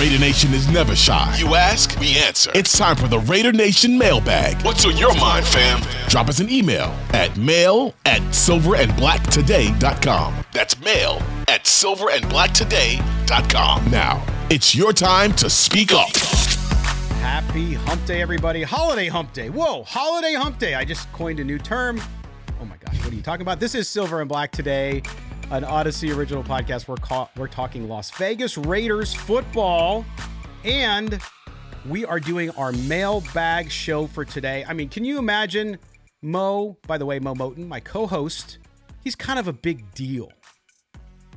Raider Nation is never shy. You ask, we answer. It's time for the Raider Nation mailbag. What's on your mind, fam? Drop us an email at mail at silverandblacktoday.com. That's mail at silverandblacktoday.com. Now, it's your time to speak up. Happy hump day, everybody. Holiday hump day. Whoa, holiday hump day. I just coined a new term. Oh my gosh, what are you talking about? This is Silver and Black today, an Odyssey original podcast. We're, ca- we're talking Las Vegas Raiders football, and we are doing our mailbag show for today. I mean, can you imagine Mo, by the way, Mo Moton, my co host? He's kind of a big deal.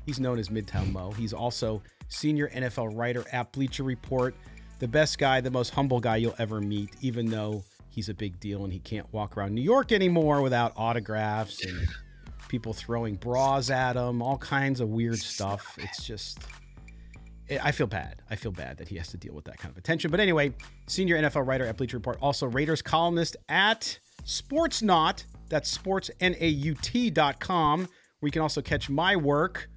He's known as Midtown Mo. He's also senior NFL writer at Bleacher Report, the best guy, the most humble guy you'll ever meet, even though he's a big deal and he can't walk around New York anymore without autographs and people throwing bras at him, all kinds of weird stuff. It's just. I feel bad. I feel bad that he has to deal with that kind of attention. But anyway, senior NFL writer at Bleacher Report, also Raiders columnist at Sportsnaut. That's sportsnaut.com, where you can also catch my work.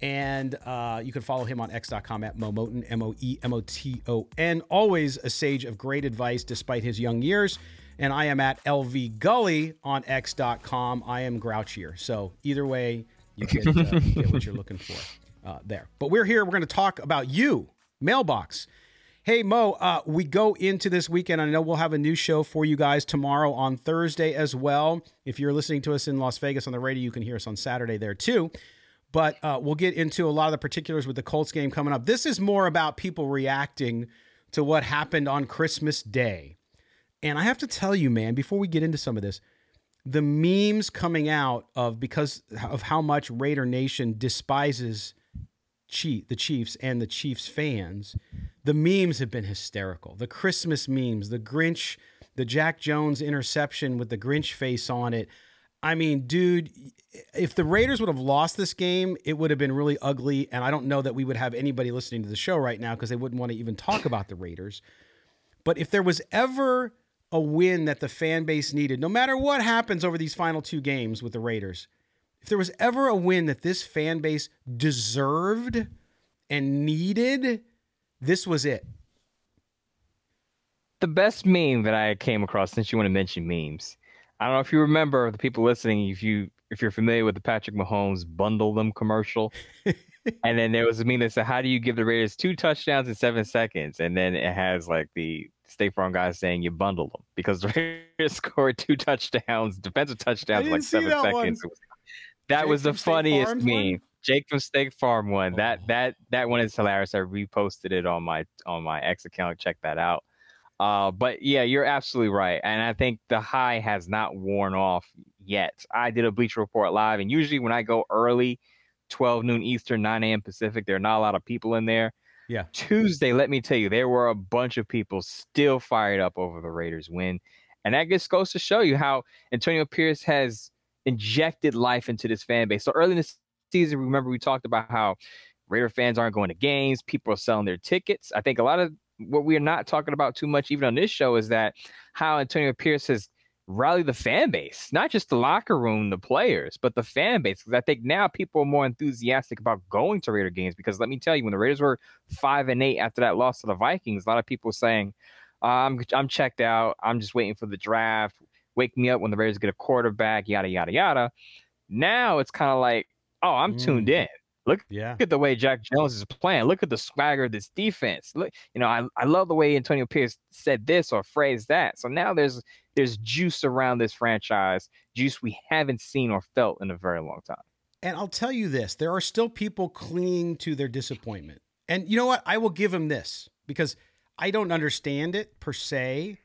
And uh, you can follow him on x.com at MoeMoton, M O E M O T O N. Always a sage of great advice despite his young years. And I am at LV Gully on x.com. I am grouchier. So either way, you get, uh, get what you're looking for uh, there. But we're here. We're going to talk about you, Mailbox. Hey, Mo, uh, we go into this weekend. I know we'll have a new show for you guys tomorrow on Thursday as well. If you're listening to us in Las Vegas on the radio, you can hear us on Saturday there too. But uh, we'll get into a lot of the particulars with the Colts game coming up. This is more about people reacting to what happened on Christmas Day. And I have to tell you, man, before we get into some of this, the memes coming out of because of how much Raider Nation despises Chief, the Chiefs and the Chiefs fans, the memes have been hysterical. The Christmas memes, the Grinch, the Jack Jones interception with the Grinch face on it. I mean, dude, if the Raiders would have lost this game, it would have been really ugly. And I don't know that we would have anybody listening to the show right now because they wouldn't want to even talk about the Raiders. But if there was ever a win that the fan base needed, no matter what happens over these final two games with the Raiders, if there was ever a win that this fan base deserved and needed, this was it. The best meme that I came across since you want to mention memes. I don't know if you remember the people listening, if you if you're familiar with the Patrick Mahomes bundle them commercial. and then there was a meme that said, How do you give the Raiders two touchdowns in seven seconds? And then it has like the State Farm guy saying you bundle them because the Raiders scored two touchdowns, defensive touchdowns, like seven that seconds. one. That Jake was the funniest Farm's meme. one? Jake from State Farm one. That Oh. that that one is hilarious. I reposted it on my on my X account. Check that out. Uh, but yeah, you're absolutely right, and I think the high has not worn off yet. I did a Bleacher Report live, and usually when I go early 12 noon Eastern, 9 a.m. Pacific. There are not a lot of people in there. Yeah. Tuesday, let me tell you, there were a bunch of people still fired up over the Raiders win. And that just goes to show you how Antonio Pierce has injected life into this fan base. So early in the season, remember we talked about how Raider fans aren't going to games, people are selling their tickets. I think a lot of what we're not talking about too much, even on this show, is that how Antonio Pierce has rallied the fan base, not just the locker room, the players, but the fan base. Because I think now people are more enthusiastic about going to Raider games. Because let me tell you, when the Raiders were five and eight after that loss to the Vikings, a lot of people saying, "I'm I'm checked out. I'm just waiting for the draft. Wake me up when the Raiders get a quarterback." Yada yada yada. Now it's kind of like, "Oh, I'm mm. tuned in." Look, yeah. look at the way Jack Jones is playing. Look at the swagger of this defense. Look, you know, I, I love the way Antonio Pierce said this or phrased that. So now there's there's juice around this franchise, juice we haven't seen or felt in a very long time. And I'll tell you this: there are still people clinging to their disappointment. And you know what? I will give him this because I don't understand it per se,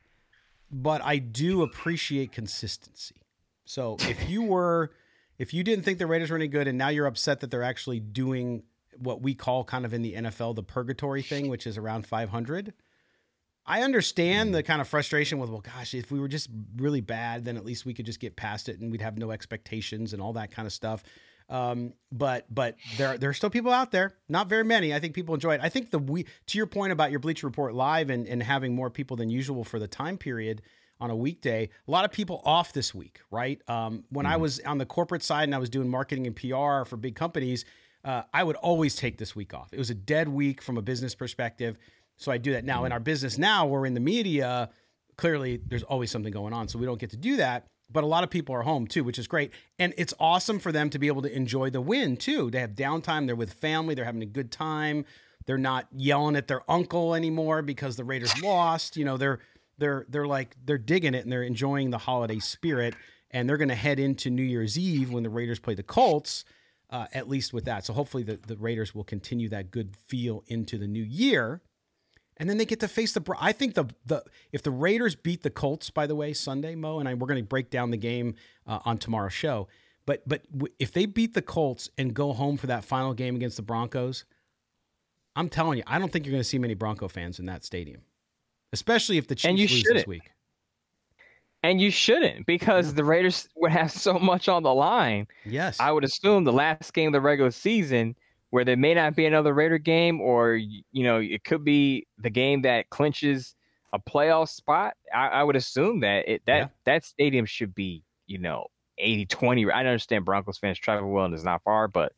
but I do appreciate consistency. So if you were if you didn't think the Raiders were any good and now you're upset that they're actually doing what we call kind of in the NFL the purgatory thing, which is around 500. I understand the kind of frustration with, well, gosh, if we were just really bad, then at least we could just get past it and we'd have no expectations and all that kind of stuff. Um, but but there there are still people out there, not very many. I think people enjoy it. I think the we to your point about your Bleacher Report live and, and having more people than usual for the time period on a weekday. A lot of people off this week, right? Um, when mm-hmm. I was on the corporate side and I was doing marketing and PR for big companies, uh, I would always take this week off. It was a dead week from a business perspective. So I do that now. Mm-hmm. In our business now, we're in the media. Clearly, there's always something going on. So we don't get to do that. But a lot of people are home too, which is great. And it's awesome for them to be able to enjoy the win too. They have downtime. They're with family. They're having a good time. They're not yelling at their uncle anymore because the Raiders lost. You know, they're they're they're like they're digging it and they're enjoying the holiday spirit and they're going to head into New Year's Eve when the Raiders play the Colts. Uh, at least with that, so hopefully the, the Raiders will continue that good feel into the new year, and then they get to face the. I think the the if the Raiders beat the Colts, by the way, Sunday, Mo, and I, we're going to break down the game uh, on tomorrow's show. But but if they beat the Colts and go home for that final game against the Broncos, I'm telling you, I don't think you're going to see many Bronco fans in that stadium especially if the Chiefs and you lose shouldn't. this week. And you shouldn't because the Raiders would have so much on the line. Yes. I would assume the last game of the regular season where there may not be another Raider game or you know, it could be the game that clinches a playoff spot. I, I would assume that it that yeah. that stadium should be, you know, 80-20. I understand Broncos fans travel well and it's not far, but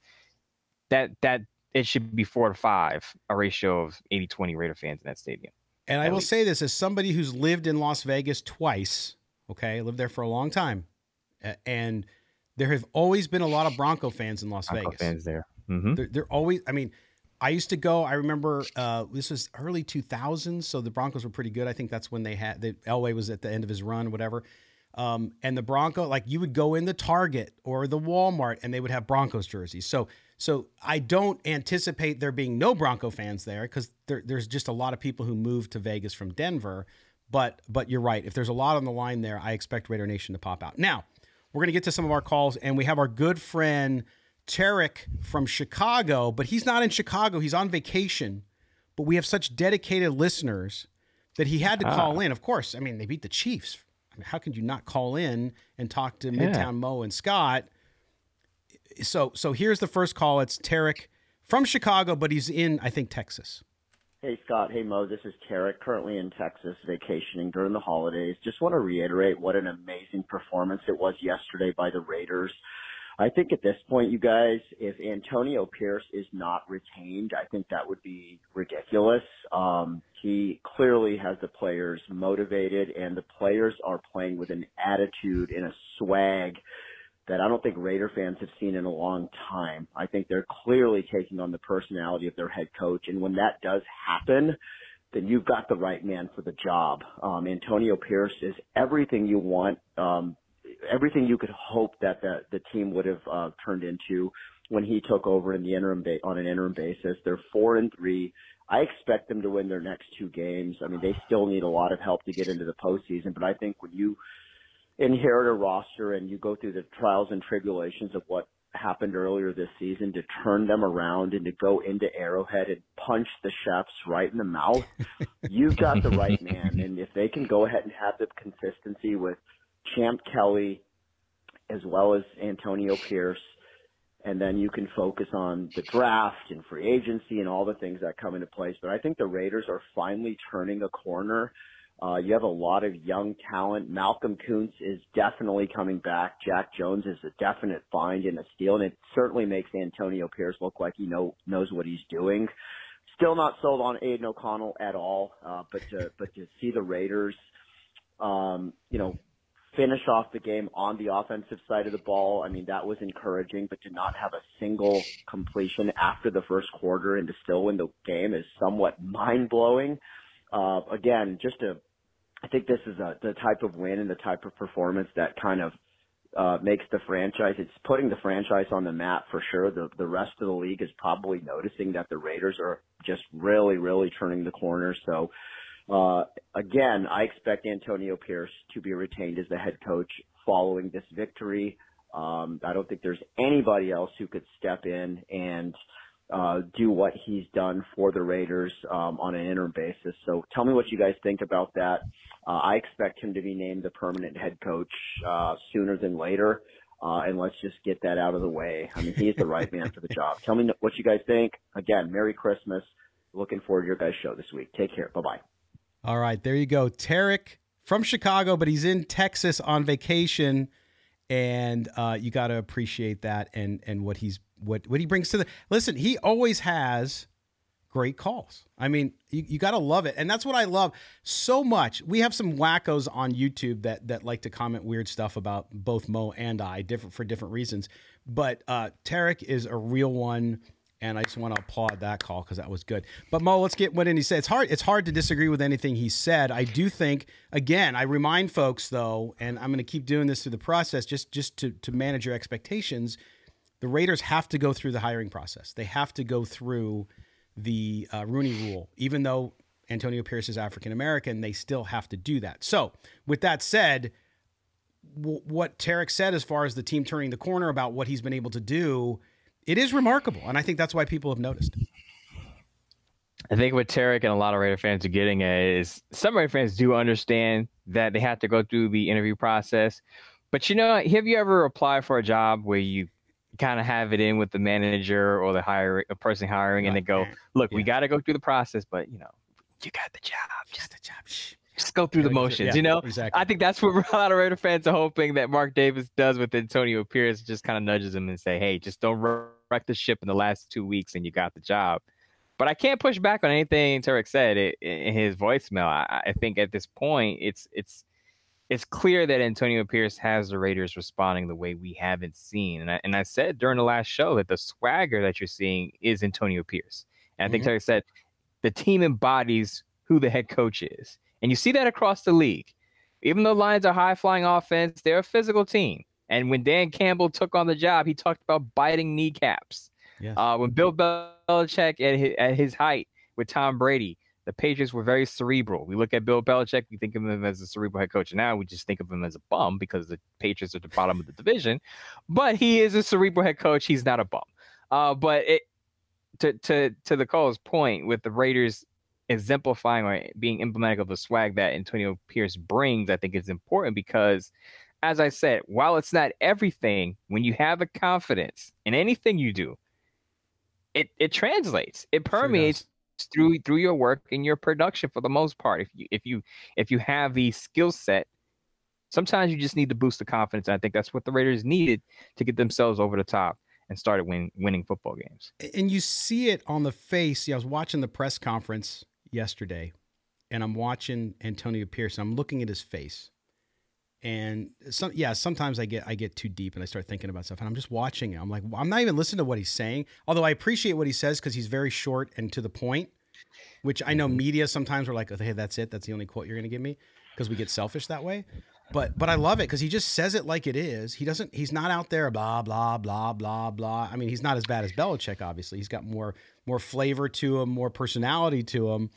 that that it should be four to five, a ratio of 80-20 Raider fans in that stadium. And I will least. say this as somebody who's lived in Las Vegas twice, okay, I lived there for a long time. And there have always been a lot of Bronco fans in Las Bronco Vegas. fans there. Mm-hmm. They're, they're, always, I mean, I used to go, I remember uh, this was early 2000s. So the Broncos were pretty good. I think that's when they had, the, Elway was at the end of his run whatever. Um, and the Bronco, like you would go in the Target or the Walmart and they would have Broncos jerseys. So so I don't anticipate there being no Bronco fans there because there, there's just a lot of people who moved to Vegas from Denver. But but you're right. If there's a lot on the line there, I expect Raider Nation to pop out. Now we're gonna get to some of our calls, and we have our good friend Tarek from Chicago, but he's not in Chicago. He's on vacation. But we have such dedicated listeners that he had to ah. call in. Of course, I mean they beat the Chiefs. I mean, how could you not call in and talk to yeah. Midtown Mo and Scott? So so here's the first call. It's Tarek from Chicago, but he's in I think Texas. Hey Scott, hey Mo, this is Tarek, currently in Texas, vacationing during the holidays. Just want to reiterate what an amazing performance it was yesterday by the Raiders. I think at this point, you guys, if Antonio Pierce is not retained, I think that would be ridiculous. Um, he clearly has the players motivated, and the players are playing with an attitude and a swag that I don't think Raider fans have seen in a long time. I think they're clearly taking on the personality of their head coach. And when that does happen, then you've got the right man for the job. Um, Antonio Pierce is everything you want, um, everything you could hope that the, the team would have uh, turned into when he took over in the interim ba- on an interim basis. They're four and three. I expect them to win their next two games. I mean, they still need a lot of help to get into the postseason, but I think when you inherit a roster and you go through the trials and tribulations of what happened earlier this season to turn them around and to go into Arrowhead and punch the chefs right in the mouth, you've got the right man. And if they can go ahead and have the consistency with Champ Kelly as well as Antonio Pierce, and then you can focus on the draft and free agency and all the things that come into place. But I think the Raiders are finally turning a corner. Uh, you have a lot of young talent. Malcolm Koonce is definitely coming back. Jack Jones is a definite find and a steal, and it certainly makes Antonio Pierce look like he know, knows what he's doing. Still not sold on Aidan O'Connell at all, uh, but to, but to see the Raiders, um, you know, finish off the game on the offensive side of the ball. I mean, that was encouraging, but to not have a single completion after the first quarter and to still win the game is somewhat mind blowing. Uh, again, just a, I think this is a, the type of win and the type of performance that kind of, uh, makes the franchise, it's putting the franchise on the map for sure. The, the rest of the league is probably noticing that the Raiders are just really, really turning the corner. So, uh, again, I expect Antonio Pierce to be retained as the head coach following this victory. Um, I don't think there's anybody else who could step in and uh, do what he's done for the Raiders um, on an interim basis. So tell me what you guys think about that. Uh, I expect him to be named the permanent head coach uh, sooner than later. Uh, and let's just get that out of the way. I mean, he's the right man for the job. Tell me what you guys think. Again, Merry Christmas. Looking forward to your guys' show this week. Take care. Bye bye. All right, there you go. Tarek from Chicago, but he's in Texas on vacation, and uh, you got to appreciate that and and what he's what what he brings to the. Listen, he always has great calls. I mean, you, you got to love it, and that's what I love so much. We have some wackos on YouTube that that like to comment weird stuff about both Mo and I, different for different reasons. But uh, Tarek is a real one and I just want to applaud that call because that was good. But Mo, let's get what he said. It's hard. It's hard to disagree with anything he said. I do think, again, I remind folks though, and I'm going to keep doing this through the process, just just to to manage your expectations. The Raiders have to go through the hiring process. They have to go through the uh, Rooney Rule, even though Antonio Pierce is African American. They still have to do that. So, with that said, w- what Tarek said as far as the team turning the corner about what he's been able to do it is remarkable, and I think that's why people have noticed. I think what Tarek and a lot of Raider fans are getting is some Raider fans do understand that they have to go through the interview process. But you know, have you ever applied for a job where you kind of have it in with the manager or the hiring a person hiring, and they go, "Look, yeah. we got to go through the process, but you know, you got the job, just the job." Shh just go through the motions, yeah, you know? Exactly. I think that's what a lot of Raider fans are hoping that Mark Davis does with Antonio Pierce, just kind of nudges him and say, hey, just don't wreck the ship in the last two weeks and you got the job. But I can't push back on anything Tarek said in his voicemail. I think at this point, it's it's it's clear that Antonio Pierce has the Raiders responding the way we haven't seen. And I, and I said during the last show that the swagger that you're seeing is Antonio Pierce. And I think mm-hmm. Tarek said the team embodies who the head coach is. And you see that across the league. Even though Lions are high flying offense, they're a physical team. And when Dan Campbell took on the job, he talked about biting kneecaps. Yes. Uh, when Bill Belichick at his, at his height with Tom Brady, the Patriots were very cerebral. We look at Bill Belichick, we think of him as a cerebral head coach. Now we just think of him as a bum because the Patriots are at the bottom of the division. But he is a cerebral head coach. He's not a bum. Uh, but it, to to to the call's point, with the Raiders exemplifying or being emblematic of the swag that Antonio Pierce brings, I think is important because, as I said, while it's not everything, when you have a confidence in anything you do, it it translates. It permeates through through your work and your production for the most part. If you if you if you have the skill set, sometimes you just need to boost the confidence. And I think that's what the Raiders needed to get themselves over the top and started win, winning football games. And you see it on the face. Yeah, I was watching the press conference yesterday, and I'm watching Antonio Pierce. I'm looking at his face, and some yeah, sometimes I get I get too deep and I start thinking about stuff, and I'm just watching it. I'm like, I'm not even listening to what he's saying. Although I appreciate what he says because he's very short and to the point. Which I know mm-hmm. media sometimes are like, hey, that's it. That's the only quote you're going to give me because we get selfish that way. But but I love it because he just says it like it is. He doesn't. He's not out there blah blah blah blah blah. I mean, he's not as bad as Belichick. Obviously, he's got more more flavor to him, more personality to him.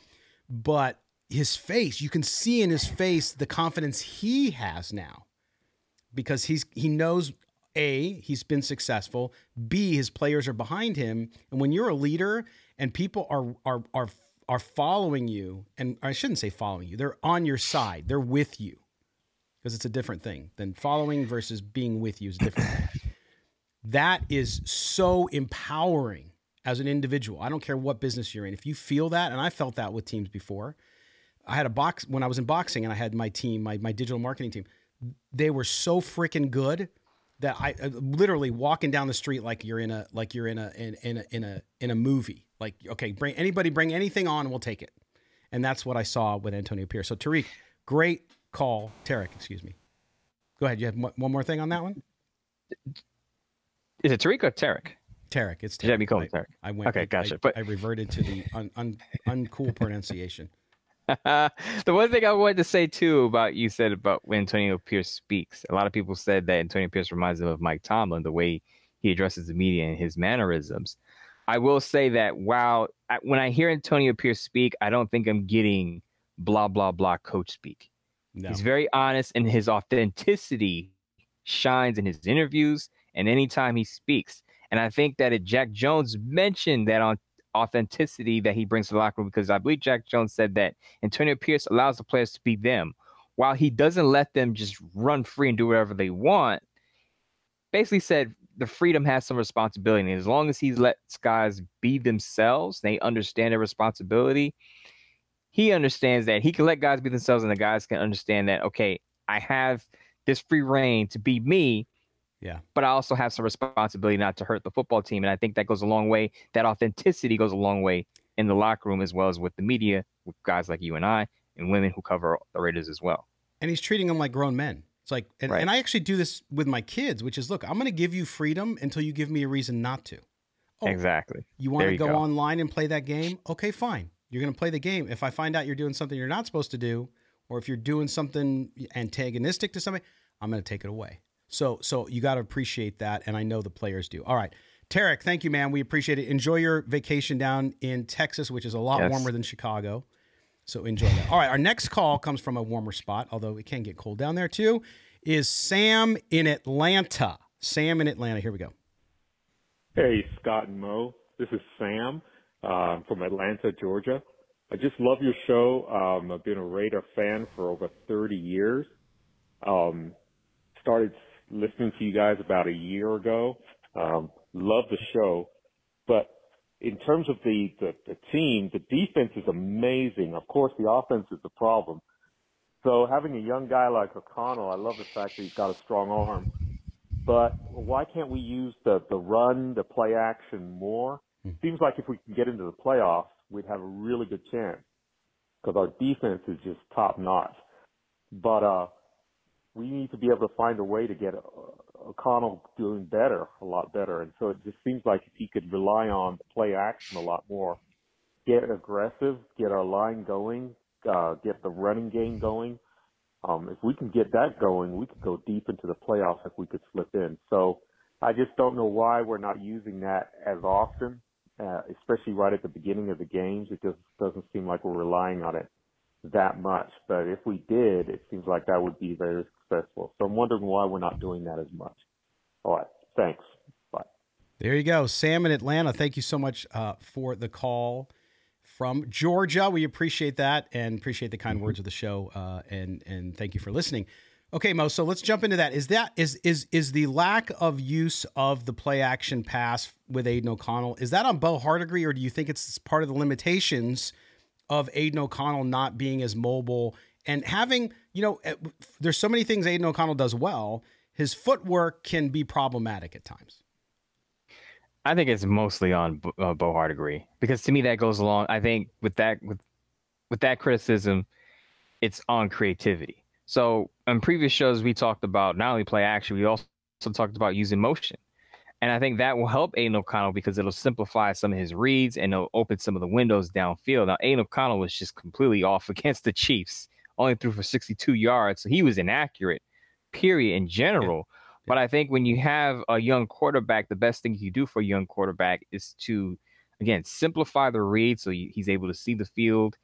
But his face, you can see in his face the confidence he has now because he's he knows A, he's been successful. B, his players are behind him. And when you're a leader and people are are are are following you, and I shouldn't say following you, they're on your side, they're with you. Because it's a different thing than following versus being with you is different. that is so empowering as an individual. I don't care what business you're in. If you feel that, and I felt that with teams before, I had a box when I was in boxing and I had my team, my, my digital marketing team. They were so freaking good that I uh, literally walking down the street like you're in a like you're in a in, in a in a in a movie. Like okay, bring anybody bring anything on, we'll take it. And that's what I saw with Antonio Pierce. So Tariq, great call, Tarek, excuse me. Go ahead. You have one more thing on that one? Is it Tariq or Tarek? Tarek. It's Tarek. Yeah, me call him Tarek. I, I went. Okay, I, gotcha. I, but I reverted to the un, un, uncool pronunciation. The one thing I wanted to say too about you said about when Antonio Pierce speaks. A lot of people said that Antonio Pierce reminds them of Mike Tomlin, the way he addresses the media and his mannerisms. I will say that while when I hear Antonio Pierce speak, I don't think I'm getting blah blah blah coach speak. No. He's very honest, and his authenticity shines in his interviews and anytime he speaks. And I think that it, Jack Jones mentioned that on authenticity that he brings to the locker room because I believe Jack Jones said that Antonio Pierce allows the players to be them while he doesn't let them just run free and do whatever they want. Basically said the freedom has some responsibility. And as long as he lets guys be themselves, they understand their responsibility. He understands that he can let guys be themselves, and the guys can understand that, okay, I have this free reign to be me, yeah. But I also have some responsibility not to hurt the football team. And I think that goes a long way. That authenticity goes a long way in the locker room as well as with the media, with guys like you and I, and women who cover the Raiders as well. And he's treating them like grown men. It's like, and, right. and I actually do this with my kids, which is look, I'm going to give you freedom until you give me a reason not to. Oh, exactly. You want to go, go online and play that game? Okay, fine. You're going to play the game. If I find out you're doing something you're not supposed to do, or if you're doing something antagonistic to somebody, I'm going to take it away. So so you got to appreciate that, and I know the players do. All right, Tarek, thank you, man. We appreciate it. Enjoy your vacation down in Texas, which is a lot yes. warmer than Chicago. So enjoy that. All right, our next call comes from a warmer spot, although it can get cold down there too. Is Sam in Atlanta? Sam in Atlanta. Here we go. Hey, Scott and Mo. This is Sam uh, from Atlanta, Georgia. I just love your show. Um, I've been a Raider fan for over 30 years. Um, started listening to you guys about a year ago. Um, love the show, but in terms of the, the, the team, the defense is amazing. Of course, the offense is the problem. So having a young guy like O'Connell, I love the fact that he's got a strong arm. But why can't we use the, the run, the play action more? Hmm. Seems like if we can get into the playoffs, we'd have a really good chance because our defense is just top notch. But, uh, we need to be able to find a way to get uh, O'Connell doing better, a lot better. And so it just seems like if he could rely on play action a lot more, get aggressive, get our line going, uh, get the running game going. Um, if we can get that going, we could go deep into the playoffs if we could slip in. So I just don't know why we're not using that as often, uh, especially right at the beginning of the games. It just doesn't seem like we're relying on it that much. But if we did, it seems like that would be very successful. So I'm wondering why we're not doing that as much. All right. Thanks. Bye. There you go. Sam in Atlanta, thank you so much uh, for the call from Georgia. We appreciate that and appreciate the kind mm-hmm. words of the show. Uh, and and thank you for listening. Okay, Mo. So let's jump into that. Is that is is is the lack of use of the play action pass with Aidan O'Connell? Is that on Bo Hardegree, or do you think it's part of the limitations of Aidan O'Connell not being as mobile and having, you know, eh, there's so many things Aidan O'Connell does well. His footwork can be problematic at times. I think it's mostly on uh, Bo Hardegree because to me that goes along. I think with that with with that criticism, it's on creativity. So in previous shows we talked about not only play action, we also talked about using motion. And I think that will help Aidan O'Connell because it'll simplify some of his reads and it'll open some of the windows downfield. Now, Aidan O'Connell was just completely off against the Chiefs, only threw for 62 yards. So he was inaccurate, period, in general. Yeah. But I think when you have a young quarterback, the best thing you do for a young quarterback is to, again, simplify the read so he's able to see the field.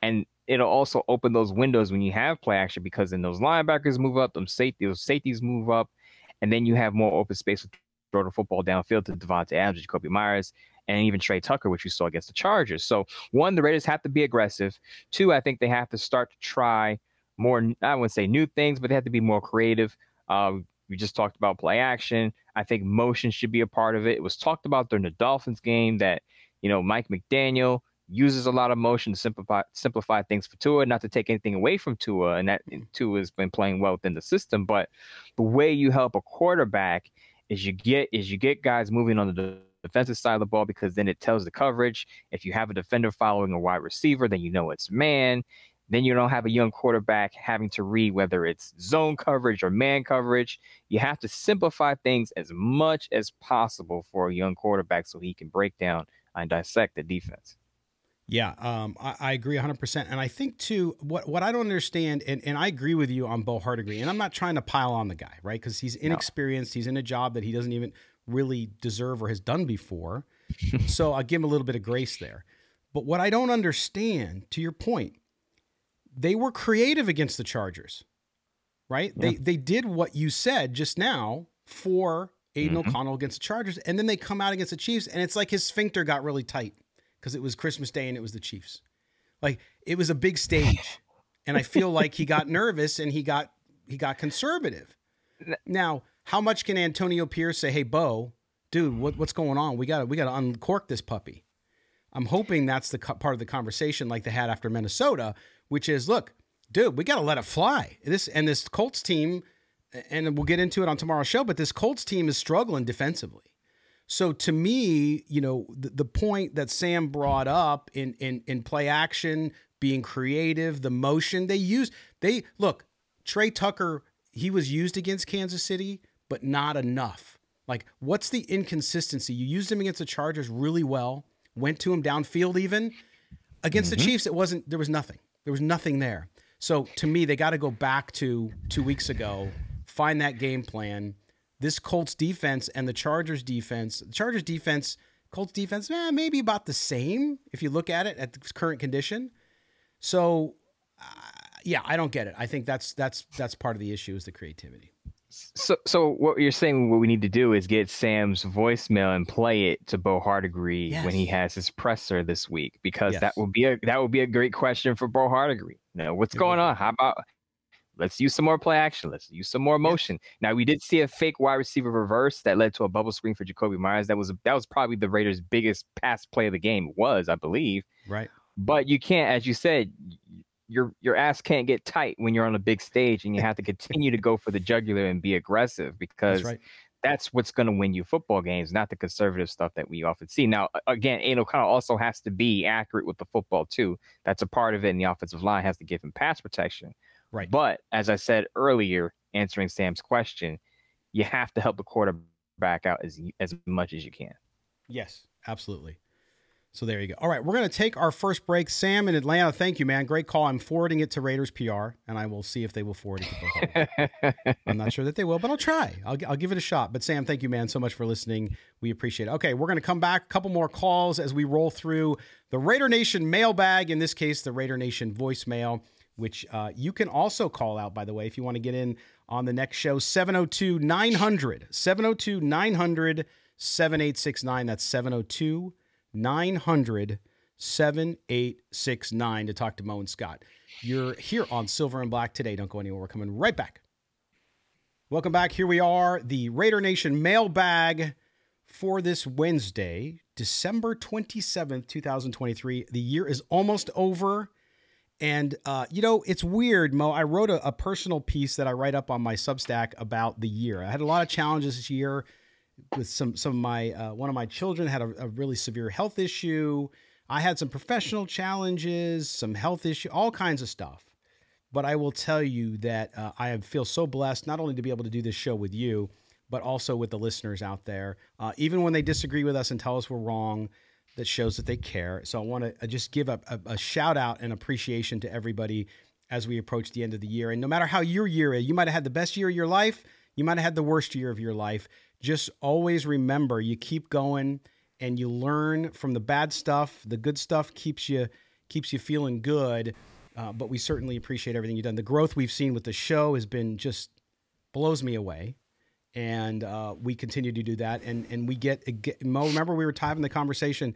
And it'll also open those windows when you have play action because then those linebackers move up, them safety, those safeties move up and then you have more open space with throw the football downfield to Davante Adams, Jakobi Meyers, and even Tre Tucker, which we saw against the Chargers. So one, the Raiders have to be aggressive. Two, I think they have to start to try more. I wouldn't say new things, but they have to be more creative. Uh, we just talked about play action. I think motion should be a part of it. It was talked about during the Dolphins game that you know Mike McDaniel uses a lot of motion to simplify simplify things for Tua, not to take anything away from Tua, and that Tua has been playing well within the system. But the way you help a quarterback is you get is you get guys moving on the defensive side of the ball because then it tells the coverage. If you have a defender following a wide receiver, then you know it's man. Then you don't have a young quarterback having to read whether it's zone coverage or man coverage. You have to simplify things as much as possible for a young quarterback so he can break down and dissect the defense. Yeah, um, I, I, agree 100%. And I think, too, what, what I don't understand, and, and I agree with you on Bo Hardegree, and I'm not trying to pile on the guy, right? Because he's inexperienced. No. He's in a job that he doesn't even really deserve or has done before. so I'll give him a little bit of grace there. But what I don't understand, to your point, they were creative against the Chargers, right? Yeah. They, they did what you said just now for Aidan mm-hmm. O'Connell against the Chargers. And then they come out against the Chiefs, and it's like his sphincter got really tight because it was Christmas Day and it was the Chiefs. Like it was a big stage, and I feel like he got nervous and he got he got conservative. Now, how much can Antonio Pierce say, "Hey, Bo, dude, what, what's going on? We got we got to uncork this puppy." I'm hoping that's the part of the conversation, like they had after Minnesota, which is, look, dude, we got to let it fly. This and this Colts team, and we'll get into it on tomorrow's show, but this Colts team is struggling defensively. So to me, you know, the, the point that Sam brought up in in in play action, being creative, the motion they use, they look, Tre Tucker, he was used against Kansas City, but not enough. Like, what's the inconsistency? You used him against the Chargers really well, went to him downfield even. Against mm-hmm. the Chiefs, it wasn't there was nothing. There was nothing there. So to me, they got to go back to two weeks ago, find that game plan this Colts defense and the Chargers defense, the Chargers defense, Colts defense, eh, maybe about the same if you look at it at the current condition. So, uh, yeah, I don't get it. I think that's that's that's part of the issue is the creativity. So, so what you're saying, what we need to do is get Sam's voicemail and play it to Bo Hardegree yes. when he has his presser this week, because yes. that would be a that would be a great question for Bo Hardegree. You know, what's it going on? How about Let's use some more play action. Let's use some more motion. Yeah. Now we did see a fake wide receiver reverse that led to a bubble screen for Jakobi Meyers. That was that was probably the Raiders' biggest pass play of the game. Was I believe? Right. But you can't, as you said, your your ass can't get tight when you're on a big stage, and you have to continue to go for the jugular and be aggressive because that's, right. that's what's going to win you football games, not the conservative stuff that we often see. Now, again, Aidan O'Connell also has to be accurate with the football too. That's a part of it, and the offensive line has to give him pass protection. Right. But as I said earlier, answering Sam's question, you have to help the quarterback out as as much as you can. Yes, absolutely. So there you go. All right, we're going to take our first break. Sam in Atlanta, thank you, man. Great call. I'm forwarding it to Raiders PR, and I will see if they will forward it to I'm not sure that they will, but I'll try. I'll, I'll give it a shot. But Sam, thank you, man, so much for listening. We appreciate it. Okay, we're going to come back. A couple more calls as we roll through the Raider Nation mailbag. In this case, the Raider Nation voicemail which uh, you can also call out, by the way, if you want to get in on the next show 702 900, 702 900 7869. That's 702 900 7869 to talk to Mo and Scott. You're here on Silver and Black today. Don't go anywhere. We're coming right back. Welcome back. Here we are, the Raider Nation mailbag for this Wednesday, December 27th, 2023. The year is almost over. And, uh, you know, it's weird, Mo. I wrote a, a, personal piece that I write up on my Substack about the year. I had a lot of challenges this year with some, some of my, uh, one of my children had a, a, really severe health issue. I had some professional challenges, some health issue, all kinds of stuff. But I will tell you that uh, I feel so blessed not only to be able to do this show with you, but also with the listeners out there. Uh, even when they disagree with us and tell us we're wrong, that shows that they care. So I want to just give a, a, a, shout out and appreciation to everybody as we approach the end of the year. And no matter how your year is, you might have had the best year of your life, you might have had the worst year of your life. Just always remember you keep going and you learn from the bad stuff. The good stuff keeps you keeps you feeling good. Uh, but we certainly appreciate everything you've done. The growth we've seen with the show has been just blows me away and uh, we continue to do that. And and we get, get Mo. Remember, we were having the conversation.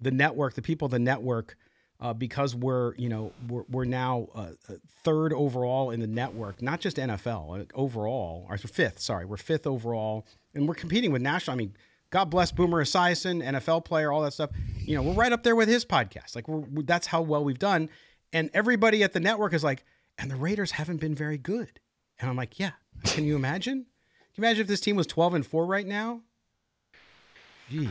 The network, the people, the network, uh, because we're you know we're we're now uh, uh third overall in the network, not just NFL overall, or fifth. Sorry, we're fifth overall, and we're competing with national. I mean, God bless Boomer Esiason, NFL player, all that stuff. You know, we're right up there with his podcast. Like we're, that's how well we've done. And everybody at the network is like, and the Raiders haven't been very good. And I'm like, yeah. Can you imagine? Can you imagine if this team was 12 and 4 right now? Jeez.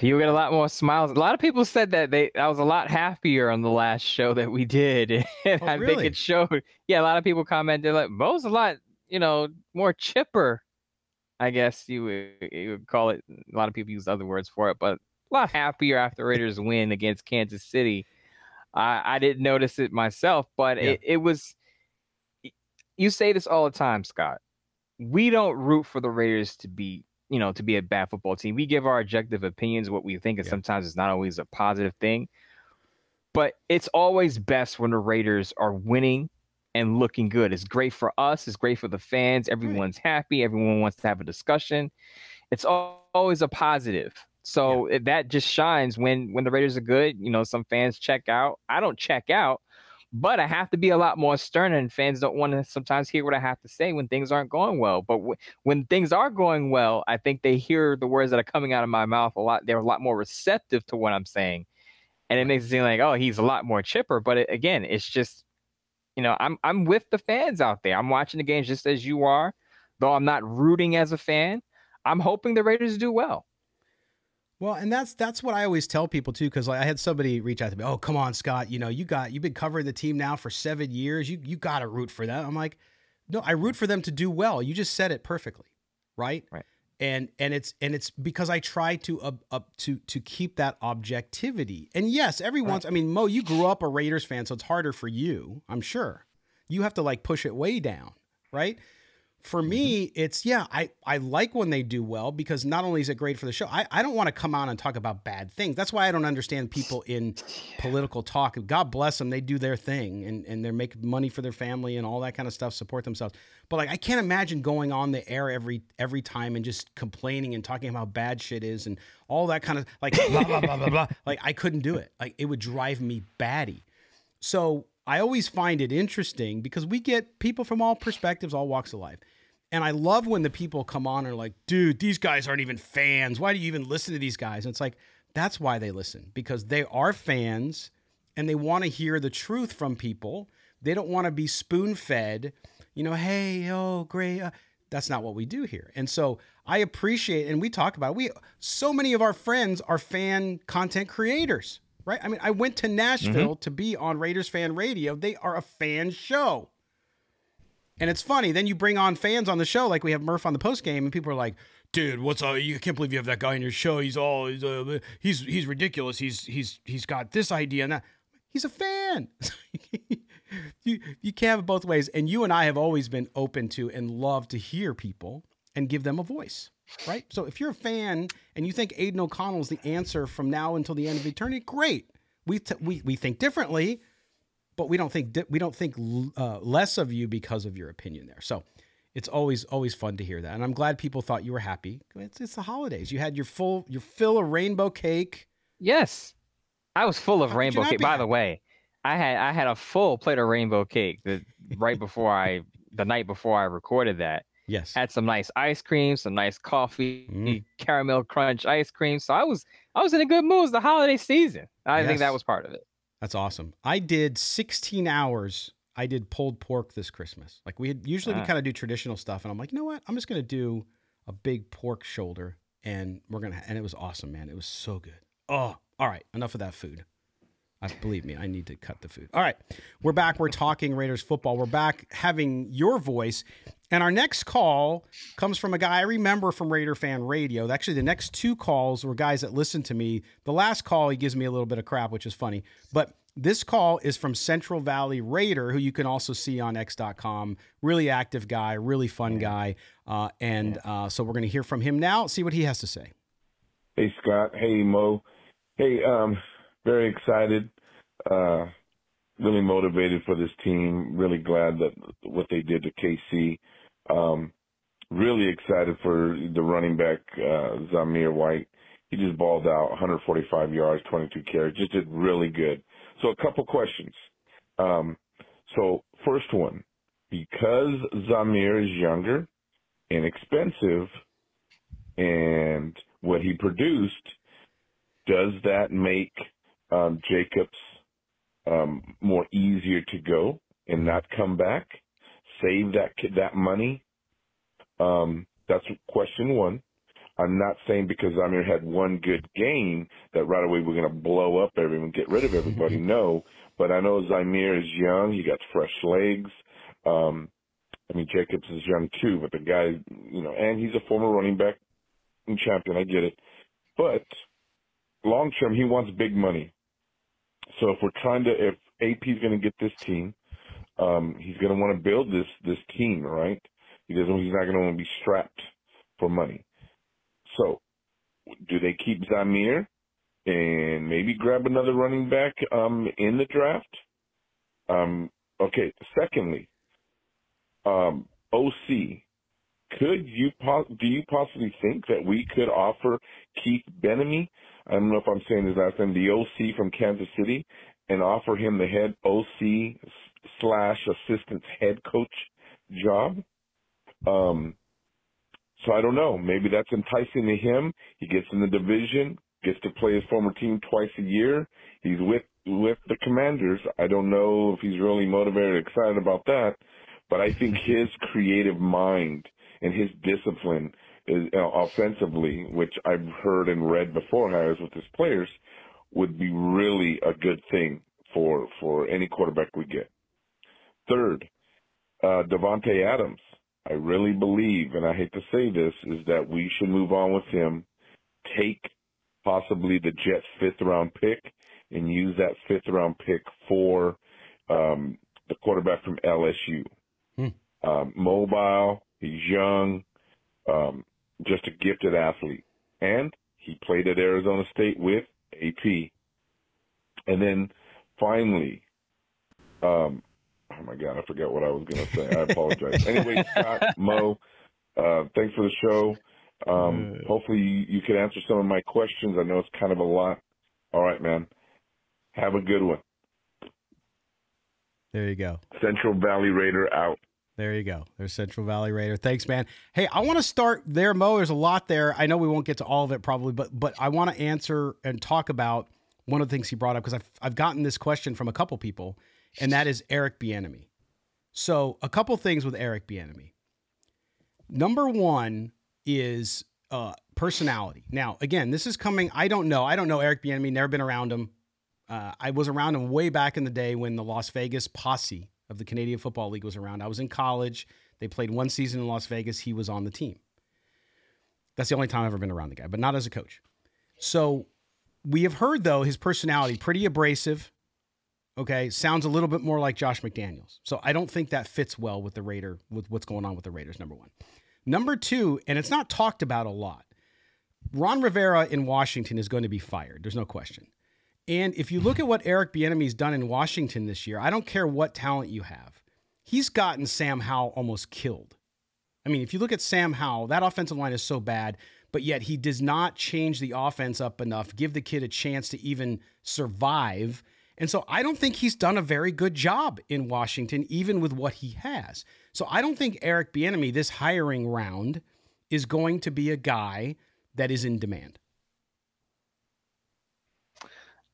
You get a lot more smiles. A lot of people said that they I was a lot happier on the last show that we did. and Oh, I really? think it showed. Yeah, a lot of people commented like Mo's a lot, you know, more chipper. I guess you would, you would call it. A lot of people use other words for it, but a lot happier after Raiders win against Kansas City. I, I didn't notice it myself, but Yeah. it, it was. You say this all the time, Scott. We don't root for the Raiders to be, you know, to be a bad football team. We give our objective opinions, what we think, and Yeah. sometimes it's not always a positive thing. But it's always best when the Raiders are winning and looking good. It's great for us. It's great for the fans. Everyone's happy. Everyone wants to have a discussion. It's al- always a positive. So it- that just shines when when the Raiders are good. You know, some fans check out. I don't check out, but I have to be a lot more stern, and fans don't want to sometimes hear what I have to say when things aren't going well. But w- when things are going well, I think they hear the words that are coming out of my mouth a lot. They're a lot more receptive to what I'm saying, and it makes it seem like, oh, he's a lot more chipper. But it, again, it's just, you know, I'm I'm with the fans out there. I'm watching the games just as you are, though I'm not rooting as a fan. I'm hoping the Raiders do well. Well, and that's that's what I always tell people too, because like I had somebody reach out to me. Oh, come on, Scott. You know, you got you've been covering the team now for seven years. You you got to root for them. I'm like, no, I root for them to do well. You just said it perfectly, right? Right. And and it's and it's because I try to up up to to keep that objectivity. And yes, every once. I mean, Mo, you grew up a Raiders fan, so it's harder for you. I'm sure you have to like push it way down, right? For mm-hmm. me it's yeah i i like when they do well because not only is it great for the show i, I don't want to come on and talk about bad things. That's why i don't understand people in political talk. God bless them they do their thing and and they're making money for their family and all that kind of stuff support themselves. But like i can't imagine going on the air every every time and just complaining and talking about how bad shit is and all that kind of like blah blah blah blah blah. Like i couldn't do it. Like it would drive me batty. So I always find it interesting because we get people from all perspectives, all walks of life. And I love when the people come on and are like, dude, these guys aren't even fans. Why do you even listen to these guys? And it's like, that's why they listen because they are fans and they want to hear the truth from people. They don't want to be spoon fed, you know, hey, oh, great. Uh, that's not what we do here. And so I appreciate, and we talk about it. We so many of our friends are fan content creators, right? I mean, I went to Nashville to be on Raiders fan radio. They are a fan show. And it's funny. Then you bring on fans on the show, like we have Murph on the post game, and people are like, "Dude, what's up? You can't believe you have that guy on your show. He's all he's uh, he's he's ridiculous. He's he's he's got this idea and that. He's a fan. you you can't have it both ways. And you and I have always been open to and love to hear people and give them a voice, right? So if you're a fan and you think Aidan O'Connell is the answer from now until the end of eternity, great. We t- we we think differently but we don't think we don't think uh, less of you because of your opinion there. So it's always always fun to hear that, and I'm glad people thought you were happy. It's, it's the holidays. You had your full your fill of rainbow cake. Yes, I was full of How rainbow cake. By happy? the way, I had I had a full plate of rainbow cake the right before I the night before I recorded that. Yes. Had some nice ice cream, some nice coffee, Mm. caramel crunch ice cream. So I was I was in a good mood. It was the holiday season. I think that was part of it. That's awesome. I did 16 hours. I did pulled pork this Christmas. Like we had usually we kind of do traditional stuff, and I'm like, you know what? I'm just gonna do a big pork shoulder, and we're gonna. And it was awesome, man. It was so good. Oh, all right. Enough of that food. I believe me, I need to cut the food. All right, we're back. We're talking Raiders football. We're back having your voice, and our next call comes from a guy I remember from Raider Fan Radio. Actually, the next two calls were guys that listened to me. The last call, he gives me a little bit of crap, which is funny, but. This call is from Central Valley Raider, who you can also see on X.com. Really active guy, really fun guy. Uh, and uh, so we're going to hear from him now, see what he has to say. Hey Scott. Hey Mo. Hey, um, very excited. Uh, really motivated for this team. Really glad that what they did to KC. Um, really excited for the running back uh, Zamir White. He just balled out 145 yards, 22 carries. Just did really good. So a couple questions. Um, so first one, because Zamir is younger and expensive, and what he produced, does that make um, Jacobs um, more easier to go and not come back, save that that money? Um, that's question one. I'm not saying because Zamir had one good game that right away we're going to blow up everyone, get rid of everybody. no, but I know Zamir is young. He got fresh legs. Um, I mean, Jacobs is young too, but the guy, you know, and he's a former running back and champion. I get it. But long term, he wants big money. So if we're trying to, if AP is going to get this team, um, he's going to want to build this this team, right? He doesn't. He's not going to want to be strapped for money. So, do they keep Zamir and maybe grab another running back um, in the draft? Um, okay. Secondly, um, OC. Could you do you possibly think that we could offer Keith Bieniemy? I don't know if I'm saying his last name, the OC from Kansas City, and offer him the head OC slash assistant head coach job. Um, so I don't know. Maybe that's enticing to him. He gets in the division, gets to play his former team twice a year. He's with with the Commanders. I don't know if he's really motivated, or excited about that, but I think his creative mind and his discipline is uh, offensively, which I've heard and read before hires with his players, would be really a good thing for for any quarterback we get. Third, uh, Davante Adams. I really believe, and I hate to say this, is that we should move on with him, take possibly the Jets' fifth round pick, and use that fifth round pick for um, the quarterback from LSU. Um, mobile, he's young, um, just a gifted athlete, and he played at Arizona State with AP. And then finally, um, oh my God, I forgot what I was going to say. I apologize. anyway, Scott, Mo, uh, thanks for the show. Um, hopefully you, you can answer some of my questions. I know it's kind of a lot. All right, man. Have a good one. There you go. Central Valley Raider out. There you go. There's Central Valley Raider. Thanks, man. Hey, I want to start there, Mo. There's a lot there. I know we won't get to all of it probably, but but I want to answer and talk about one of the things he brought up because I've I've gotten this question from a couple people, and that is Eric Bieniemy. So a couple things with Eric Bieniemy. Number one is uh, personality. Now, again, this is coming. I don't know. I don't know Eric Bieniemy. Never been around him. Uh, I was around him way back in the day when the Las Vegas posse of the Canadian Football League was around. I was in college. They played one season in Las Vegas. He was on the team. That's the only time I've ever been around the guy, but not as a coach. So we have heard though his personality pretty abrasive. Okay, sounds a little bit more like Josh McDaniels. So I don't think that fits well with the Raider with what's going on with the Raiders. Number one, number two, and it's not talked about a lot. Ron Rivera in Washington is going to be fired. There's no question. And if you look at what Eric Bieniemy's done in Washington this year, I don't care what talent you have. He's gotten Sam Howell almost killed. I mean, if you look at Sam Howell, that offensive line is so bad, but yet he does not change the offense up enough, give the kid a chance to even survive. And so I don't think he's done a very good job in Washington, even with what he has. So I don't think Eric Bieniemy, this hiring round, is going to be a guy that is in demand.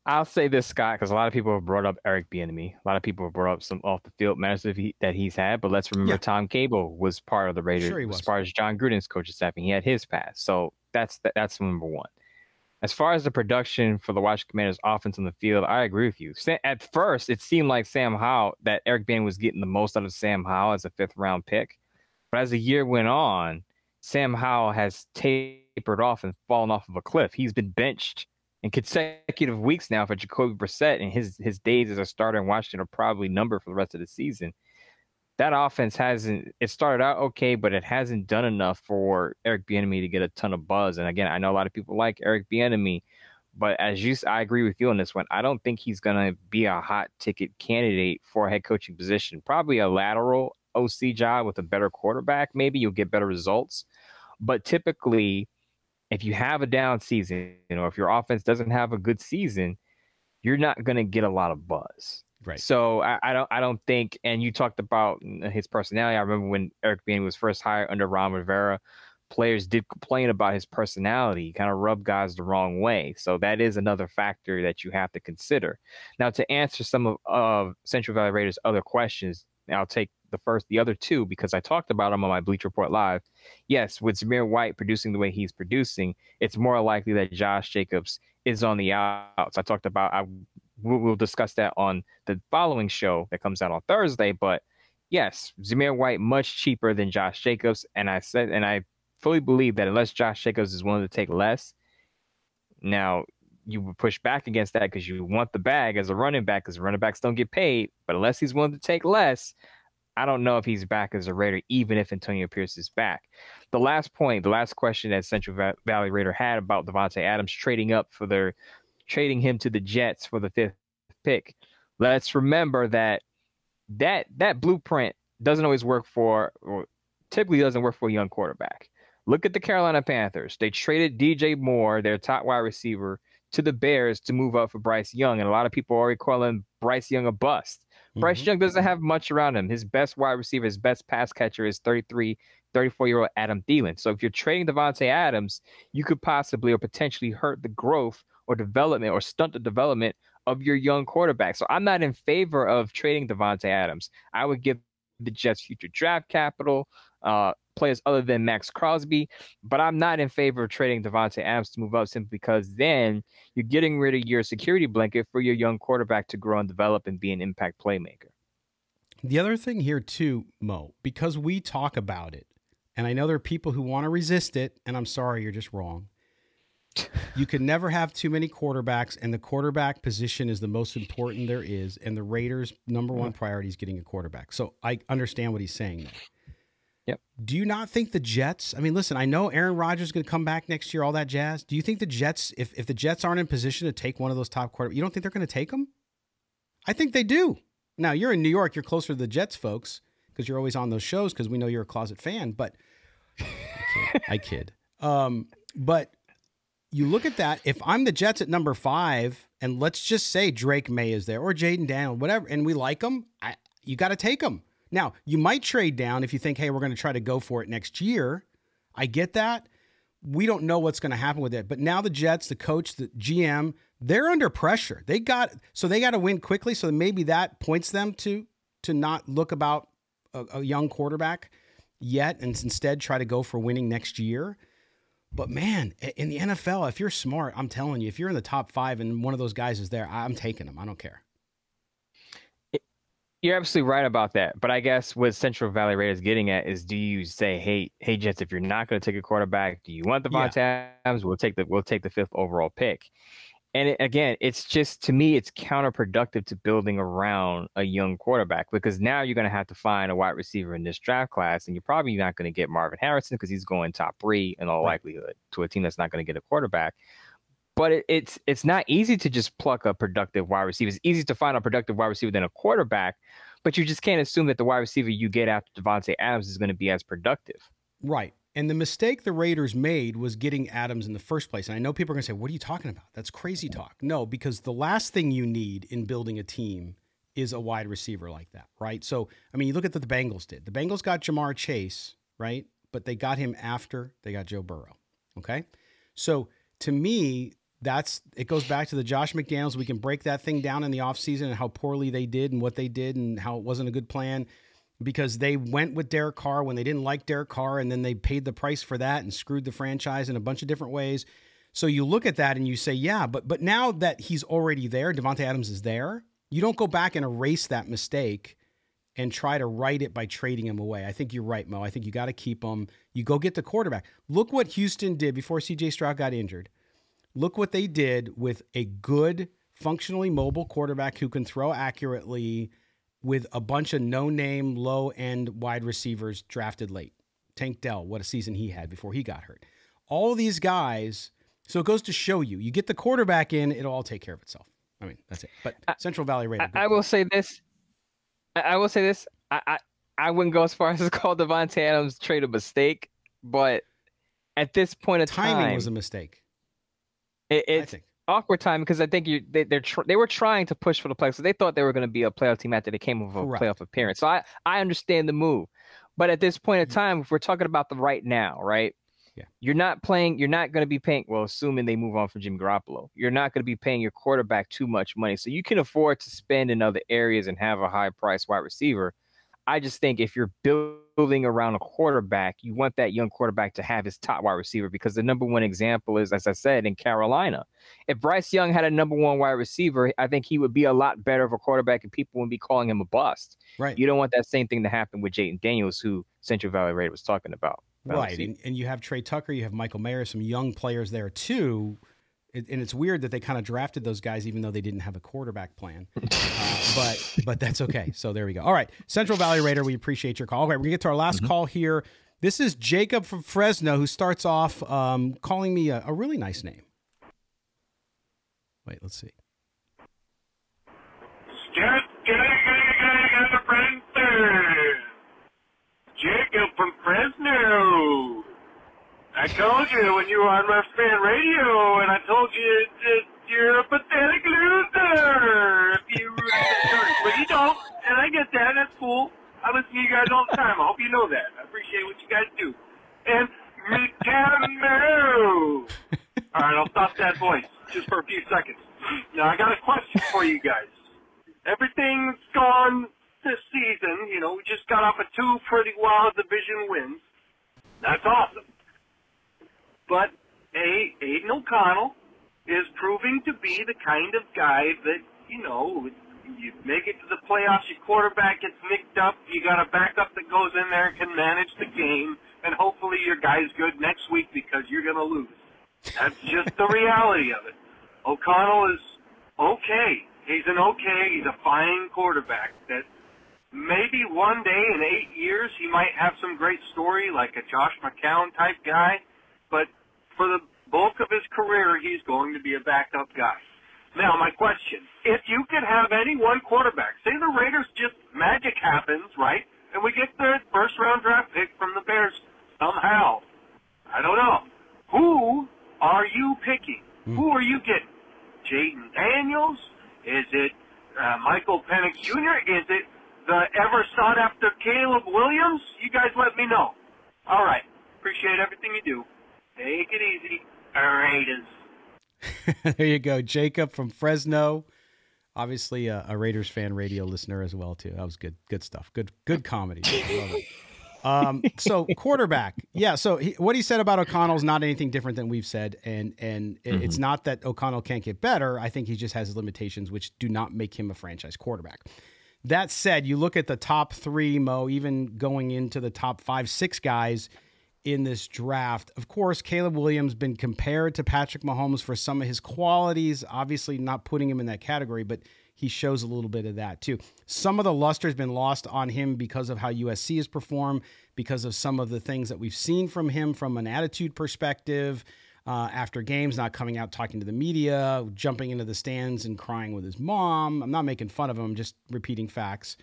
I'll say this, Scott, because a lot of people have brought up Eric Bieniemy. A lot of people have brought up some off the field matters that, he, that he's had. But let's remember, yeah. Tom Cable was part of the Raiders sure was. as far as Jon Gruden's coaching staff, and he had his pass. So that's that's number one. As far as the production for the Washington Commanders offense on the field, I agree with you. At first, it seemed like Sam Howell that Eric Bieniemy was getting the most out of Sam Howell as a fifth round pick. But as the year went on, Sam Howell has tapered off and fallen off of a cliff. He's been benched in consecutive weeks now for Jacoby Brissett, and his his days as a starter in Washington are probably numbered for the rest of the season. That offense hasn't. It started out okay, but it hasn't done enough for Eric Bieniemy to get a ton of buzz. And again, I know a lot of people like Eric Bieniemy, but as you, I agree with you on this one. I don't think he's going to be a hot ticket candidate for a head coaching position. Probably a lateral OC job with a better quarterback. Maybe you'll get better results, but typically if you have a down season, you know, if your offense doesn't have a good season, you're not going to get a lot of buzz. Right. So I, I, don't I don't think. And you talked about his personality. I remember when Eric Bieniemy was first hired under Ron Rivera, players did complain about his personality. He kind of rubbed guys the wrong way. So that is another factor that you have to consider. Now to answer some of, of Central Valley Raiders' other questions, I'll take the first, the other two, because I talked about them on my Bleacher Report Live. Yes, with Zamir White producing the way he's producing, it's more likely that Josh Jacobs is on the outs. I talked about, I we'll, we'll discuss that on the following show that comes out on Thursday. But yes, Zamir White much cheaper than Josh Jacobs, and I said, and I fully believe that unless Josh Jacobs is willing to take less, now you would push back against that because you want the bag as a running back because running backs don't get paid. But unless he's willing to take less, I don't know if he's back as a Raider, even if Antonio Pierce is back. The last point, the last question that Central Valley Raider had about Davante Adams trading up for their trading him to the Jets for the fifth pick. Let's remember that that that blueprint doesn't always work for, or typically doesn't work for a young quarterback. Look at the Carolina Panthers. They traded DJ Moore, their top wide receiver, to the Bears to move up for Bryce Young, and a lot of people are already calling Bryce Young a bust. Mm-hmm. Bryce Young doesn't have much around him. His best wide receiver, his best pass catcher is 33, 34 year old Adam Thielen. So if you're trading Davante Adams, you could possibly or potentially hurt the growth or development or stunt the development of your young quarterback. So I'm not in favor of trading Davante Adams. I would give the Jets future draft capital, uh, players other than Maxx Crosby, but I'm not in favor of trading Davante Adams to move up simply because then you're getting rid of your security blanket for your young quarterback to grow and develop and be an impact playmaker. The other thing here too, Mo, because we talk about it, and I know there are people who want to resist it, and I'm sorry, you're just wrong. You can never have too many quarterbacks, and the quarterback position is the most important there is. And the Raiders' number one priority is getting a quarterback. So I understand what he's saying there. Yep. Do you not think the Jets? I mean, listen, I know Aaron Rodgers is going to come back next year, all that jazz. Do you think the Jets, if if the Jets aren't in position to take one of those top quarterbacks, you don't think they're going to take them? I think they do. Now you're in New York, you're closer to the Jets folks because you're always on those shows because we know you're a closet fan. But I kid. I kid. Um, but you look at that. If I'm the Jets at number five, and let's just say Drake Maye is there or Jayden Daniel, whatever, and we like them, I, you got to take them. Now, you might trade down if you think, hey, we're going to try to go for it next year. I get that. We don't know what's going to happen with it. But now the Jets, the coach, the GM, they're under pressure. They got so they got to win quickly. So maybe that points them to to not look about a, a young quarterback yet and instead try to go for winning next year. But man, in the NFL, if you're smart, I'm telling you, if you're in the top five and one of those guys is there, I'm taking them. I don't care. You're absolutely right about that. But I guess what Central Valley Raiders getting at is do you say, hey, hey Jets, if you're not going to take a quarterback, do you want the yeah. Adams? We'll take the we'll take the fifth overall pick. And it, again, it's just to me, it's counterproductive to building around a young quarterback because now you're going to have to find a wide receiver in this draft class, and you're probably not going to get Marvin Harrison because he's going top three in all right. likelihood to a team that's not going to get a quarterback but it, it's it's not easy to just pluck a productive wide receiver. It's easy to find a productive wide receiver than a quarterback, but you just can't assume that the wide receiver you get after Davante Adams is going to be as productive. Right. And the mistake the Raiders made was getting Adams in the first place. And I know people are going to say, What are you talking about? That's crazy talk. No, because the last thing you need in building a team is a wide receiver like that, right? So, I mean, you look at what the Bengals did. The Bengals got Ja'Marr Chase, right? But they got him after they got Joe Burrow. Okay. So to me, that's it goes back to the Josh McDaniels. We can break that thing down in the offseason and how poorly they did and what they did and how it wasn't a good plan because they went with Derek Carr when they didn't like Derek Carr and then they paid the price for that and screwed the franchise in a bunch of different ways. So you look at that and you say, yeah, but but now that he's already there, Davante Adams is there, you don't go back and erase that mistake and try to right it by trading him away. I think you're right, Mo. I think you got to keep him. You go get the quarterback. Look what Houston did before CJ Stroud got injured. Look what they did with a good, functionally mobile quarterback who can throw accurately with a bunch of no name, low end wide receivers drafted late. Tank Dell, what a season he had before he got hurt. All these guys. So it goes to show you, you get the quarterback in, it'll all take care of itself. I mean, that's it. But Central Valley Raider. I, I will say this. I, I will say this. I, I, I wouldn't go as far as to call Davante Adams trade a mistake, but at this point of timing time, was a mistake. It, it's awkward time because I think you they they're tr- they were trying to push for the playoffs. So they thought they were going to be a playoff team after they came with a Correct. playoff appearance. So I I understand the move, but at this point in mm-hmm. time, if we're talking about the right now, right? Yeah. You're not playing. You're not going to be paying. Well, assuming they move on from Jim Garoppolo, you're not going to be paying your quarterback too much money, so you can afford to spend in other areas and have a high price wide receiver. I just think if you're building around a quarterback, you want that young quarterback to have his top wide receiver because the number one example is, as I said, in Carolina. If Bryce Young had a number one wide receiver, I think he would be a lot better of a quarterback and people wouldn't be calling him a bust. Right. You don't want that same thing to happen with Jayden Daniels, who Central Valley Raider was talking about. Right. And, and you have Tre Tucker, you have Michael Mayer, some young players there too. It, and it's weird that they kind of drafted those guys even though they didn't have a quarterback plan. Uh, but but that's okay. So there we go. All right. Central Valley Raider, we appreciate your call. All right, we're going to get to our last call here. This is Jacob from Fresno who starts off um, calling me a, a really nice name. Wait, let's see. Jacob from Fresno. I told you when you were on my fan radio, and I told you that you're a pathetic loser. If you, really but you don't, and I get that. That's cool. I listen to you guys all the time. I hope you know that. I appreciate what you guys do. And Micamo. All right, I'll stop that voice just for a few seconds. Now I got a question for you guys. Everything's gone this season. You know, we just got off of two pretty wild division wins. That's awesome. But A, Aidan O'Connell is proving to be the kind of guy that, you know, you make it to the playoffs, your quarterback gets nicked up, you got a backup that goes in there and can manage the game, and hopefully your guy's good next week because you're going to lose. That's just the reality of it. O'Connell is okay. He's an okay, he's a fine quarterback that maybe one day in eight years he might have some great story like a Josh McCown type guy, but for the bulk of his career he's going to be a backup guy. Now my question, if you could have any one quarterback, say the Raiders just magic happens, right? And we get the first round draft pick from the Bears somehow. I don't know. Who are you picking? Who are you getting? Jayden Daniels? Is it uh, Michael Penix Jr.? Is it the ever sought after Caleb Williams? You guys let me know. All right. Appreciate everything you do. Take it easy. Raiders. there you go, Jacob from Fresno. Obviously, a, a Raiders fan radio listener as well too. That was good, good stuff. Good, good comedy. I love it. Um, so quarterback, yeah. So he, what he said about O'Connell is not anything different than we've said, and and it- it's not that O'Connell can't get better. I think he just has limitations, which do not make him a franchise quarterback. That said, you look at the top three, Mo, even going into the top five, six guys in this draft. Of course, Caleb Williams been compared to Patrick Mahomes for some of his qualities. Obviously, not putting him in that category, but he shows a little bit of that too. Some of the luster has been lost on him because of how USC has performed, because of some of the things that we've seen from him from an attitude perspective. Uh, after games, not coming out talking to the media, jumping into the stands and crying with his mom. I'm not making fun of him, I'm just repeating facts.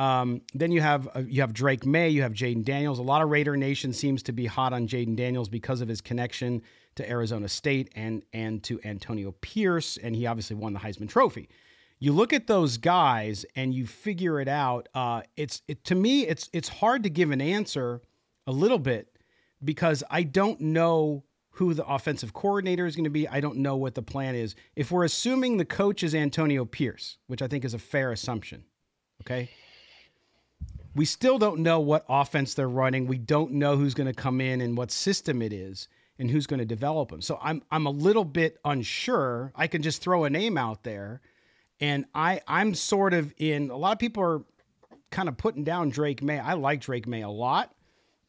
Um, then you have uh, you have Drake Maye, you have Jayden Daniels. A lot of Raider Nation seems to be hot on Jayden Daniels because of his connection to Arizona State and and to Antonio Pierce, and he obviously won the Heisman Trophy. You look at those guys and you figure it out. Uh, it's it, to me, it's it's hard to give an answer a little bit because I don't know who the offensive coordinator is going to be. I don't know what the plan is. If we're assuming the coach is Antonio Pierce, which I think is a fair assumption, okay? We still don't know what offense they're running. We don't know who's going to come in and what system it is and who's going to develop them. So I'm I'm a little bit unsure. I can just throw a name out there and I I'm sort of in a lot of people are kind of putting down Drake Maye. I like Drake Maye a lot.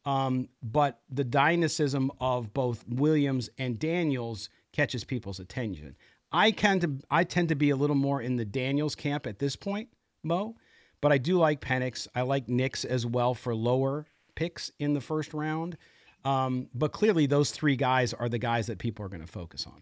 Um, but the dynamism of both Williams and Daniels catches people's attention. I tend to I tend to be a little more in the Daniels camp at this point, Mo. But I do like Penix. I like Nix as well for lower picks in the first round. Um, but clearly, those three guys are the guys that people are going to focus on.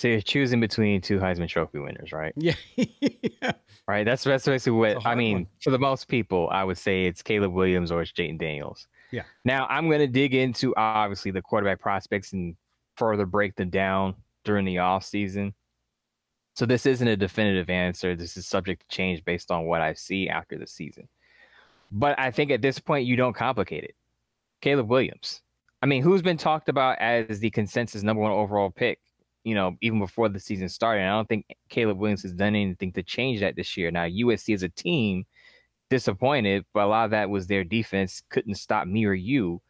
So you're choosing between two Heisman Trophy winners, right? Yeah. Right. That's that's basically what I mean. one. For the most people, I would say it's Caleb Williams or it's Jayden Daniels. Yeah. Now I'm going to dig into obviously the quarterback prospects and further break them down during the off season. So this isn't a definitive answer. This is subject to change based on what I see after the season. But I think at this point you don't complicate it. Caleb Williams. I mean, who's been talked about as the consensus number one overall pick? You know, even before the season started. And I don't think Caleb Williams has done anything to change that this year. Now USC as a team disappointed, but a lot of that was their defense couldn't stop me or you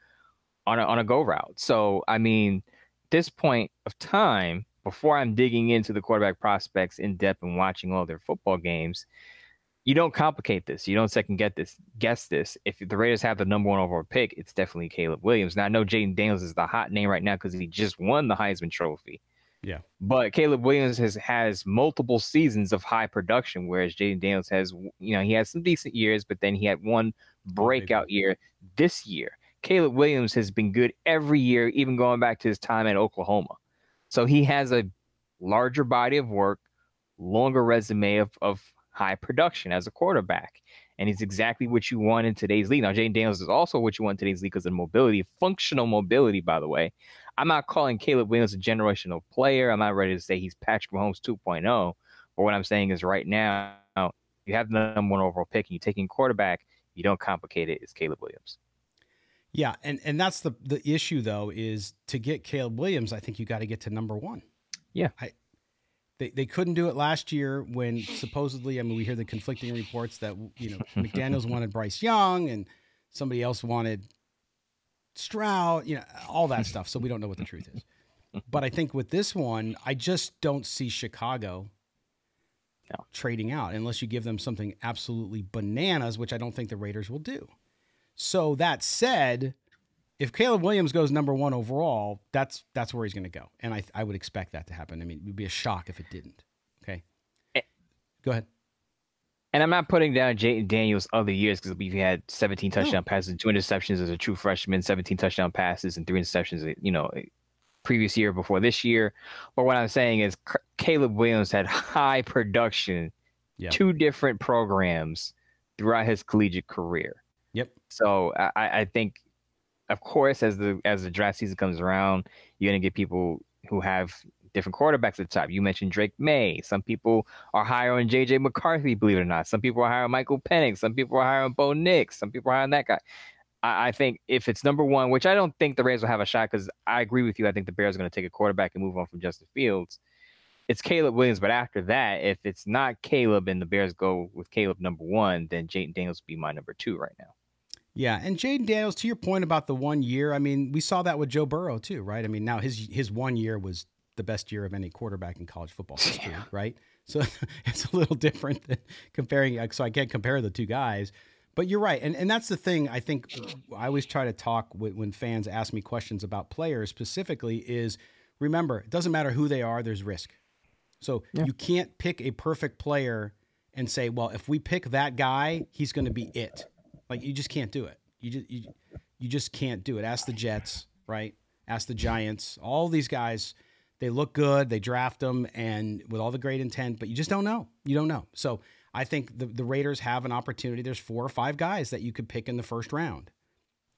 on a, on a go route. So, I mean, this point of time, before I'm digging into the quarterback prospects in depth and watching all their football games, you don't complicate this. You don't second get this, guess this. If the Raiders have the number one overall pick, it's definitely Caleb Williams. Now I know Jayden Daniels is the hot name right now because he just won the Heisman Trophy. Yeah. But Caleb Williams has has multiple seasons of high production, whereas Jayden Daniels has, you know, he had some decent years, but then he had one breakout year this year. Caleb Williams has been good every year, even going back to his time at Oklahoma. So he has a larger body of work, longer resume of, of high production as a quarterback. And he's exactly what you want in today's league. Now, Jayden Daniels is also what you want in today's league because of mobility, functional mobility, by the way. I'm not calling Caleb Williams a generational player. I'm not ready to say he's Patrick Mahomes 2.0. But what I'm saying is right now, you have the number one overall pick and you're taking quarterback, you don't complicate it. It's Caleb Williams. Yeah, and and that's the the issue though is to get Caleb Williams, I think you got to get to number one. Yeah, I, they they couldn't do it last year when supposedly I mean we hear the conflicting reports that you know McDaniel's wanted Bryce Young and somebody else wanted Stroud, you know all that stuff. So we don't know what the truth is. But I think with this one, I just don't see Chicago no. trading out unless you give them something absolutely bananas, which I don't think the Raiders will do. So that said, if Caleb Williams goes number one overall, that's that's where he's going to go, and I I would expect that to happen. I mean, it would be a shock if it didn't. Okay, eh. go ahead. And I'm not putting down Jayden Daniels other years because he had 17 hmm. touchdown passes, two interceptions as a true freshman, 17 touchdown passes and three interceptions. Eh, you know, eh, previous year before this year. But what I'm saying is Caleb Williams had high production, Yep. two different programs throughout his collegiate career. Yep. So I, I think, of course, as the as the draft season comes around, you're gonna get people who have different quarterbacks at the top. You mentioned Drake Maye. Some people are higher on JJ McCarthy, believe it or not. Some people are higher on Michael Penix. Some people are higher on Bo Nix. Some people are higher on that guy. I, I think if it's number one, which I don't think the Raiders will have a shot because I agree with you. I think the Bears are going to take a quarterback and move on from Justin Fields. It's Caleb Williams, but after that, if it's not Caleb and the Bears go with Caleb number one, then Jayden Daniels be my number two right now. Yeah, and Jayden Daniels, to your point about the one year, I mean, we saw that with Joe Burrow too, right? I mean, now his his one year was the best year of any quarterback in college football history, yeah. right? So it's a little different than comparing. Uh, so I can't compare the two guys, but you're right, and and that's the thing. I think uh, I always try to talk when fans ask me questions about players specifically. Is remember, it doesn't matter who they are. There's risk. So yeah. you can't pick a perfect player and say, well, if we pick that guy, he's going to be it. Like you just can't do it. You just you, you just can't do it. Ask the Jets, right? Ask the Giants. All these guys, they look good. They draft them, and with all the great intent, but you just don't know. You don't know. So I think the the Raiders have an opportunity. There's four or five guys that you could pick in the first round,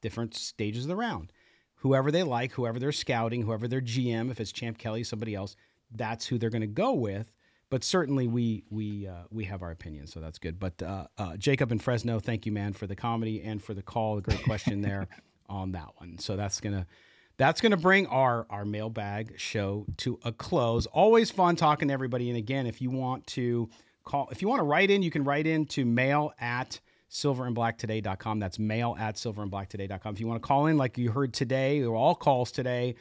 different stages of the round. Whoever they like, whoever they're scouting, whoever their GM, if it's Champ Kelly, somebody else, that's who they're going to go with. But certainly we we uh, we have our opinion, so that's good. But uh, uh, Jacob and Fresno, thank you, man, for the comedy and for the call. A great question there on that one. So that's gonna that's gonna bring our our mailbag show to a close. Always fun talking to everybody. And again, if you want to call, if you want to write in, you can write in to mail at silverandblacktoday.com. That's mail at silverandblacktoday.com. If you want to call in, like you heard today, or all calls today,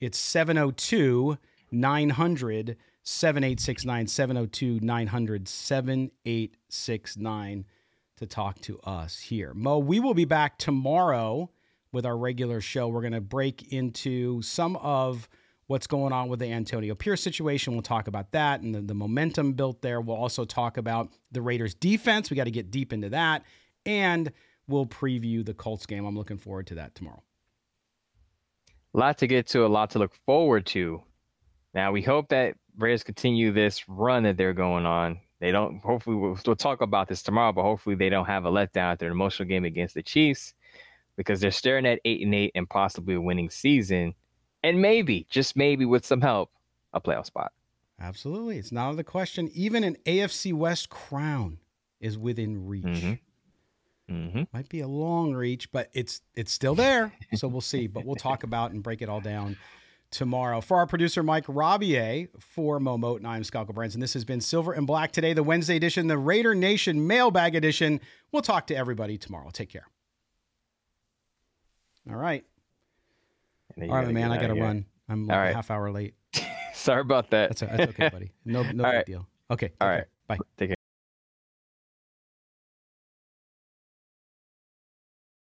it's 702- 900 7869 702 900 7869 to talk to us here. Mo, we will be back tomorrow with our regular show. We're going to break into some of what's going on with the Antonio Pierce situation. We'll talk about that and the, the momentum built there. We'll also talk about the Raiders defense. We got to get deep into that. And we'll preview the Colts game. I'm looking forward to that tomorrow. A lot to get to, a lot to look forward to. Now we hope that Raiders continue this run that they're going on. They don't. Hopefully, we'll, we'll talk about this tomorrow, but hopefully they don't have a letdown at their emotional game against the Chiefs because they're staring at eight and eight and possibly a winning season, and maybe, just maybe, with some help, a playoff spot. Absolutely, it's not the question. Even an AFC West crown is within reach. Mm-hmm. Mm-hmm. Might be a long reach, but it's it's still there. so we'll see. But we'll talk about and break it all down tomorrow. For our producer, Mike Robier, for Momo, and I'm Scott Brands, and this has been Silver and Black today, the Wednesday edition, the Raider Nation mailbag edition. We'll talk to everybody tomorrow. Take care. All right. All right, man, I got to run. I'm like right. a half hour late. Sorry about that. That's, that's okay, buddy. No, no big right. deal. Okay. All right. Care. Bye. Take care.